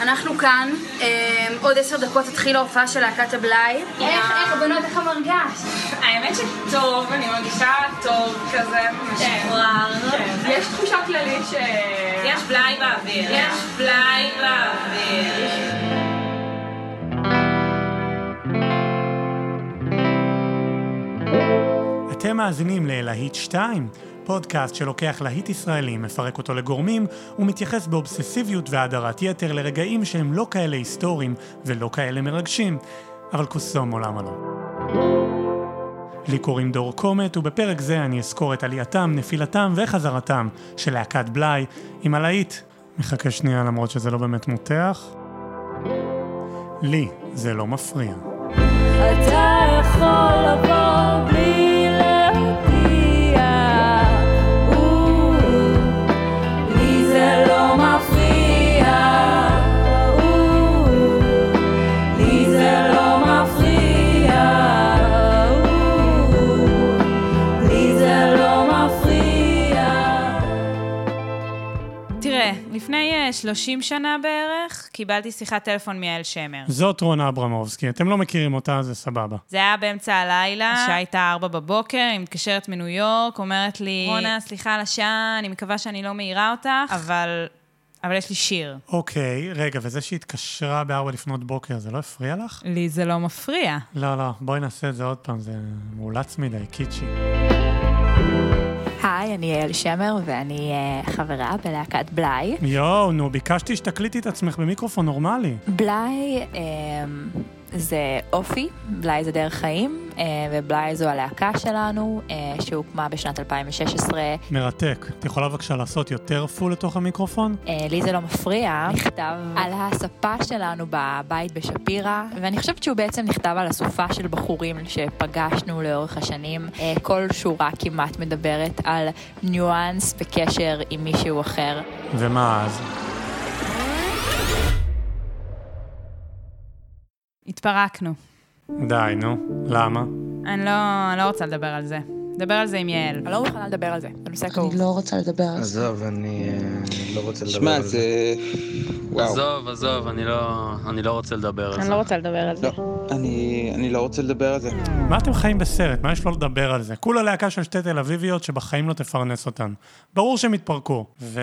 אנחנו כאן, אה, עוד עשר דקות תתחיל ההופעה של להקת הבלאי. איך, איך, הבנות, איך המרגש? האמת שטוב, אני מרגישה טוב כזה, משוחרר. כן. יש תחושה כללית ש... יש בלאי באוויר. יש בלאי באוויר. אתם מאזינים ללהיט 2, פודקאסט שלוקח להיט ישראלי, מפרק אותו לגורמים, ומתייחס באובססיביות והדרת יתר לרגעים שהם לא כאלה היסטוריים ולא כאלה מרגשים, אבל קוסומו למה לא. לי קוראים דור קומט, ובפרק זה אני אזכור את עלייתם, נפילתם וחזרתם של להקת בלאי עם הלהיט. מחכה שנייה למרות שזה לא באמת מותח. לי זה לא מפריע. אתה יכול לבוא בלי לפני אה, 30 שנה בערך, קיבלתי שיחת טלפון מיעל שמר. זאת רונה אברמובסקי, אתם לא מכירים אותה, זה סבבה. זה היה באמצע הלילה, השעה הייתה 4 בבוקר, היא מתקשרת מניו יורק, אומרת לי, רונה, סליחה על השעה, אני מקווה שאני לא מעירה אותך, אבל... אבל יש לי שיר. אוקיי, רגע, וזה שהיא התקשרה בארבע לפנות בוקר, זה לא הפריע לך? לי זה לא מפריע. לא, לא, בואי נעשה את זה עוד פעם, זה מאולץ מדי, קיצ'י. היי, אני יעל שמר ואני אה, חברה בלהקת בלאי. יואו, נו, ביקשתי שתקליטי את עצמך במיקרופון נורמלי. בלאי אה, זה אופי, בלאי זה דרך חיים, אה, ובלאי זו הלהקה שלנו, אה, שהוקמה בשנת 2016. מרתק. את יכולה בבקשה לעשות יותר פול לתוך המיקרופון? אה, לי זה לא מפריע, נכתב על הספה שלנו בבית בשפירא, ואני חושבת שהוא בעצם נכתב על אסופה של בחורים שפגשנו לאורך השנים. כל שורה כמעט מדברת על ניואנס בקשר עם מישהו אחר. ומה אז? התפרקנו. די, נו. למה? אני לא, אני לא רוצה לדבר על זה. דבר על זה עם יעל. אני לא מוכנה לדבר על זה, זה נושא כאוב. אני לא רוצה לדבר על זה. עזוב, אני אה, לא רוצה לדבר שמע, על זה. זה... וואו. עזוב, עזוב, אני לא, אני לא רוצה לדבר על אני זה. לא רוצה לדבר על זה. לא, אני, אני לא רוצה לדבר על זה. מה אתם חיים בסרט? מה יש לו לדבר על זה? כולה להקה של שתי תל אביביות שבחיים לא תפרנס אותן. ברור שהם יתפרקו. ו...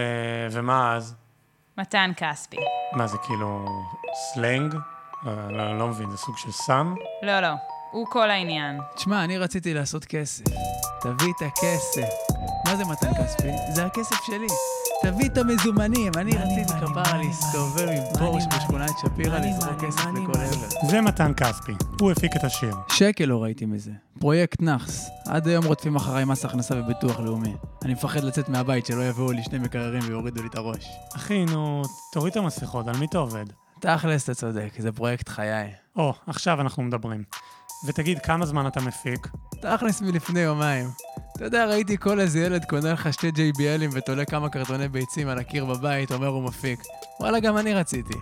ומה אז? מתן כספי. מה זה כאילו סלנג? אה, לא, לא מבין, זה סוג של סם? לא, לא. הוא כל העניין. תשמע, אני רציתי לעשות כסף. תביא את הכסף. מה זה מתן כספי? זה הכסף שלי. תביא את המזומנים. אני רציתי כפרה להסתובב עם פורש בשכונת שפירא, לזרוק כסף לכל עבר. זה מתן כספי. הוא הפיק את השיר. שקל לא ראיתי מזה. פרויקט נאחס. עד היום רודפים אחריי מס הכנסה וביטוח לאומי. אני מפחד לצאת מהבית שלא יבואו לי שני מקררים ויורידו לי את הראש. אחי, נו, תוריד את המסכות, על מי אתה עובד? תכלס, אתה צודק, זה פרויקט חיי. או, עכשיו אנחנו מדברים. ותגיד, כמה זמן אתה מפיק? תכלס מלפני יומיים. אתה יודע, ראיתי כל איזה ילד קונה לך שתי JBLים ותולה כמה קרטוני ביצים על הקיר בבית, אומר הוא מפיק. וואלה, גם אני רציתי.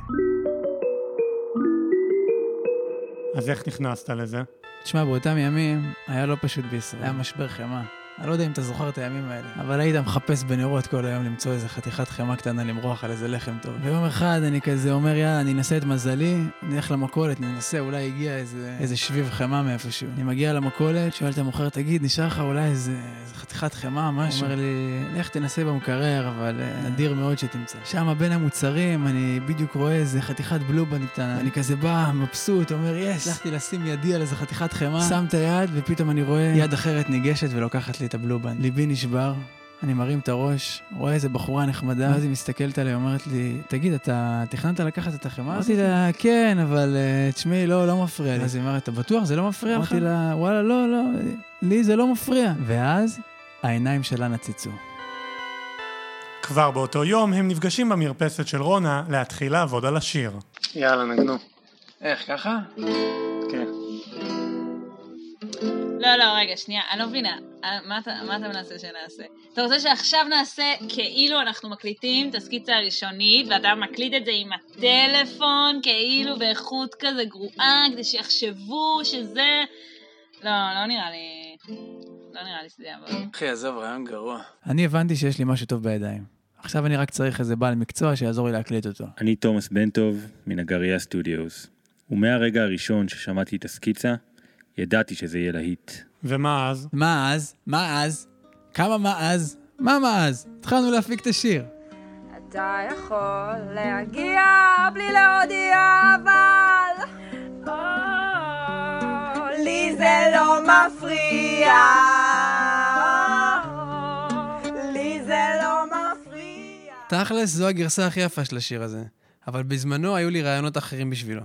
אז איך נכנסת לזה? תשמע, באותם ימים היה לא פשוט בישראל, היה משבר חמאה. אני לא יודע אם אתה זוכר את הימים האלה, אבל היית מחפש בנרות כל היום למצוא איזה חתיכת חמאה קטנה למרוח על איזה לחם טוב. ויום אחד אני כזה אומר, יאללה, אני אנסה את מזלי, אני אלך למכולת, ננסה, אולי הגיע איזה, איזה שביב חמאה מאיפשהו. אני מגיע למכולת, שואל את המוכר, תגיד, נשאר לך אולי איזה, איזה חתיכת חמאה, משהו? אומר לי, לך תנסה במקרר, אבל אה, נדיר מאוד שתמצא. שם בין המוצרים, אני בדיוק רואה איזה חתיכת בלובן קטנה. אני כזה בא, מבסוט, אומר, יס, הצלחתי לשים ידי על איזה חתיכת חמאה, שם את היד, ופתאום אני רואה יד אחרת ניגשת ולוקחת לי את הבלובן. ליבי נשבר, אני מרים את הראש, רואה איזה בחורה נחמדה, ואז היא מסתכלת עליי, אומרת לי, תגיד, אתה תכננת לקחת את החמאה? אמרתי לה, כן, אבל אה, תשמעי, לא, לא מפריע לי. אז היא אומרת, אתה בטוח? זה לא מפריע לך? אמרתי לה, וואלה, לא, לא, לי זה לא מפריע. ואז העיניים שלה נציצו. כבר באותו יום הם נפגשים במרפסת של רונה להתחיל לעבוד על השיר. יאללה, נגנו. איך, ככה? לא, לא, רגע, שנייה, אני לא מבינה. אה, מה אתה, מנסה שנעשה? אתה רוצה שעכשיו נעשה כאילו אנחנו מקליטים את הסקיצה הראשונית, ואתה מקליט את זה עם הטלפון, כאילו באיכות כזה גרועה, כדי שיחשבו שזה... לא, לא נראה לי... לא נראה לי שזה יעבוד. אחי, עזוב, רעיון גרוע. אני הבנתי שיש לי משהו טוב בידיים. עכשיו אני רק צריך איזה בעל מקצוע שיעזור לי להקליט אותו. אני תומאס בן טוב מנגריה סטודיוס, ומהרגע הראשון ששמעתי את הסקיצה, ידעתי שזה יהיה להיט. ומה אז? מה אז? מה אז? כמה מה אז? מה מה אז? התחלנו להפיק את השיר. אתה יכול להגיע בלי להודיע, אבל... לי זה לא מפריע. לי זה לא מפריע. תכלס, זו הגרסה הכי יפה של השיר הזה. אבל בזמנו היו לי רעיונות אחרים בשבילו.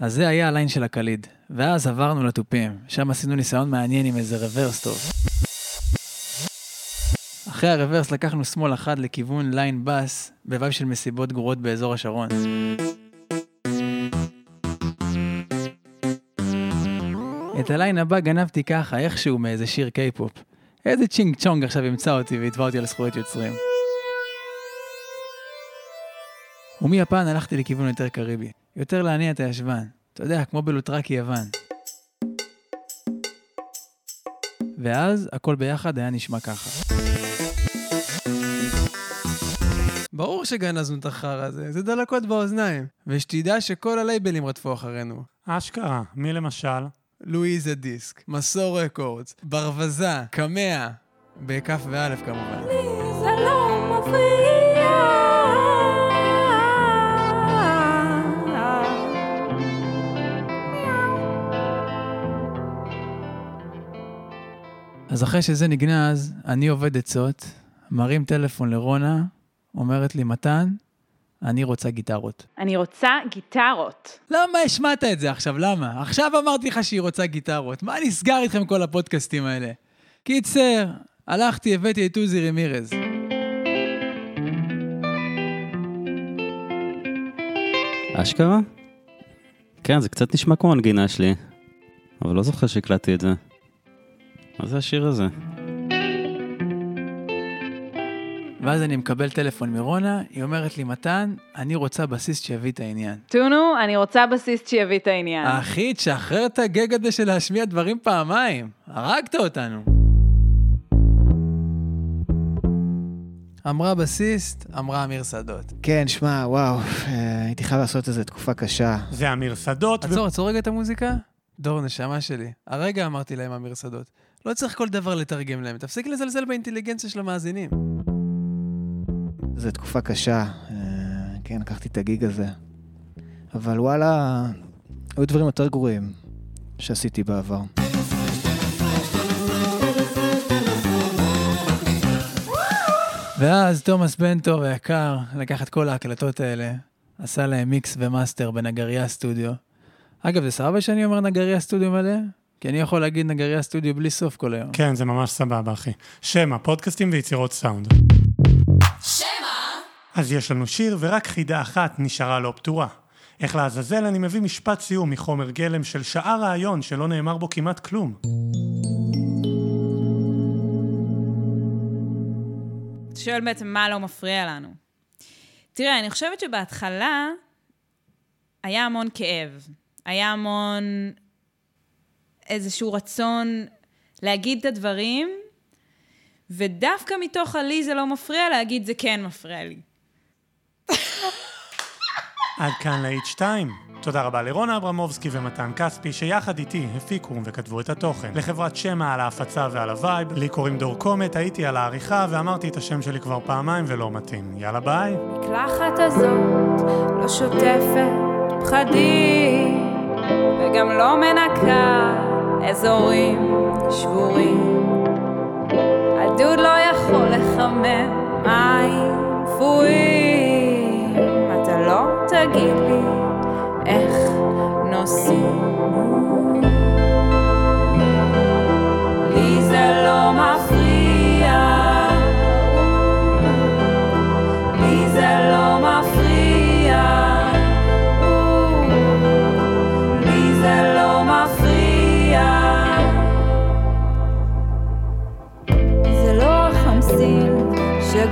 אז זה היה ה line של הקליד, ואז עברנו לתופים, שם עשינו ניסיון מעניין עם איזה reverse טוב. אחרי ה reverse לקחנו שמאל אחד לכיוון line בס, ב vibe של מסיבות גרועות באזור השרון. את ה line הבא גנבתי ככה, איכשהו מאיזה שיר קיי-פופ. איזה צ'ינג צ'ונג עכשיו ימצא אותי ויתבע אותי על זכויות יוצרים. ומיפן הלכתי לכיוון יותר קריבי, יותר להניע את הישבן. אתה יודע, כמו בלוטראקי יוון. ואז הכל ביחד היה נשמע ככה. ברור שגנזנו את החרא הזה, זה דלקות באוזניים. ושתדע שכל הלייבלים רדפו אחרינו. אשכרה, מי למשל? לואיזה דיסק, מסור רקורדס, ברווזה, קמע, בכף ואלף כמובן. זה לא מפריע. אז אחרי שזה נגנז, אני עובד עצות, מרים טלפון לרונה, אומרת לי, מתן, אני רוצה גיטרות. אני רוצה גיטרות. למה השמעת את זה עכשיו? למה? עכשיו אמרתי לך שהיא רוצה גיטרות. מה נסגר איתכם כל הפודקאסטים האלה? קיצר, הלכתי, הבאתי את עוזי רמירז. אשכרה? כן, זה קצת נשמע כמו הנגינה שלי, אבל לא זוכר שהקלטתי את זה. מה זה השיר הזה? ואז אני מקבל טלפון מרונה, היא אומרת לי, מתן, אני רוצה בסיסט שיביא את העניין. טונו, אני רוצה בסיסט שיביא את העניין. אחי, תשחרר את הגג הזה של להשמיע דברים פעמיים. הרגת אותנו. אמרה בסיסט, אמרה אמיר שדות. כן, שמע, וואו, אה, הייתי חייב לעשות איזה תקופה קשה. זה אמיר שדות. ו- עצור, עצור רגע את המוזיקה. דור, נשמה שלי. הרגע אמרתי להם אמיר שדות. לא צריך כל דבר לתרגם להם, תפסיק לזלזל באינטליגנציה של המאזינים. זו תקופה קשה. אה, כן, לקחתי את הגיג הזה. אבל וואלה, היו דברים יותר גרועים שעשיתי בעבר. ואז תומאס בנטור היקר לקח את כל ההקלטות האלה, עשה להם מיקס ומאסטר בנגריה סטודיו. אגב, זה סבבה שאני אומר נגריה סטודיו מלא? כי אני יכול להגיד נגריה סטודיו בלי סוף כל היום. כן, זה ממש סבבה, אחי. שמע, פודקאסטים ויצירות סאונד. שמא? אז יש לנו שיר, ורק חידה אחת נשארה לא פתורה. איך לעזאזל אני מביא משפט סיום מחומר גלם של שעה רעיון שלא נאמר בו כמעט כלום. אתה שואל בעצם מה לא מפריע לנו. תראה, אני חושבת שבהתחלה היה המון כאב. היה המון איזשהו רצון להגיד את הדברים, ודווקא מתוך הלי זה לא מפריע, להגיד זה כן מפריע לי. עד כאן להיט 2. תודה רבה לרונה אברמובסקי ומתן כספי, שיחד איתי הפיקו וכתבו את התוכן. לחברת שמע על ההפצה ועל הווייב. לי קוראים דור קומט, הייתי על העריכה ואמרתי את השם שלי כבר פעמיים ולא מתאים. יאללה ביי. המקלחת הזאת לא שוטפת פחדים וגם לא מנקה אזורים שבורים. הדוד לא יכול לחמם מים קפואים. אתה לא תגיד לי איך נוסעים.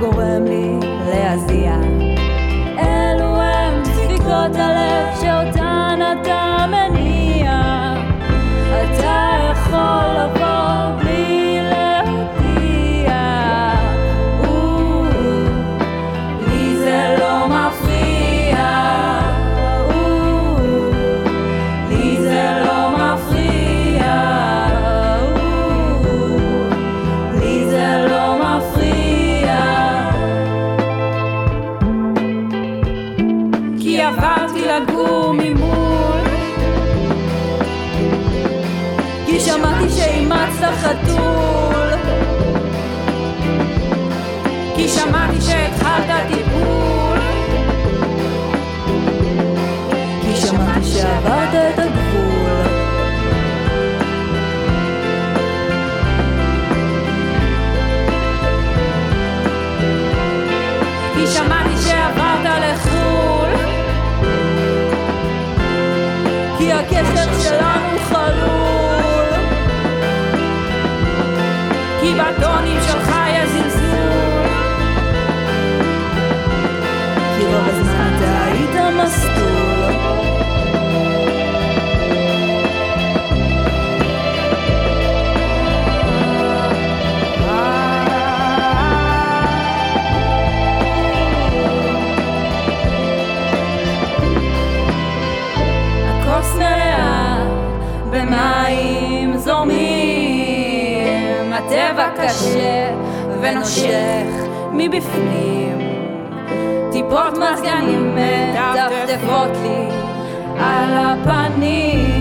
שגורם לי להזיע, אלו הם דפיקות הלב שאותן אתה מניע. אתה יכול לבוא האדונים שלך. הקשה ונושך מבפנים. טיפות מזגנים מטפטפות לי על הפנים.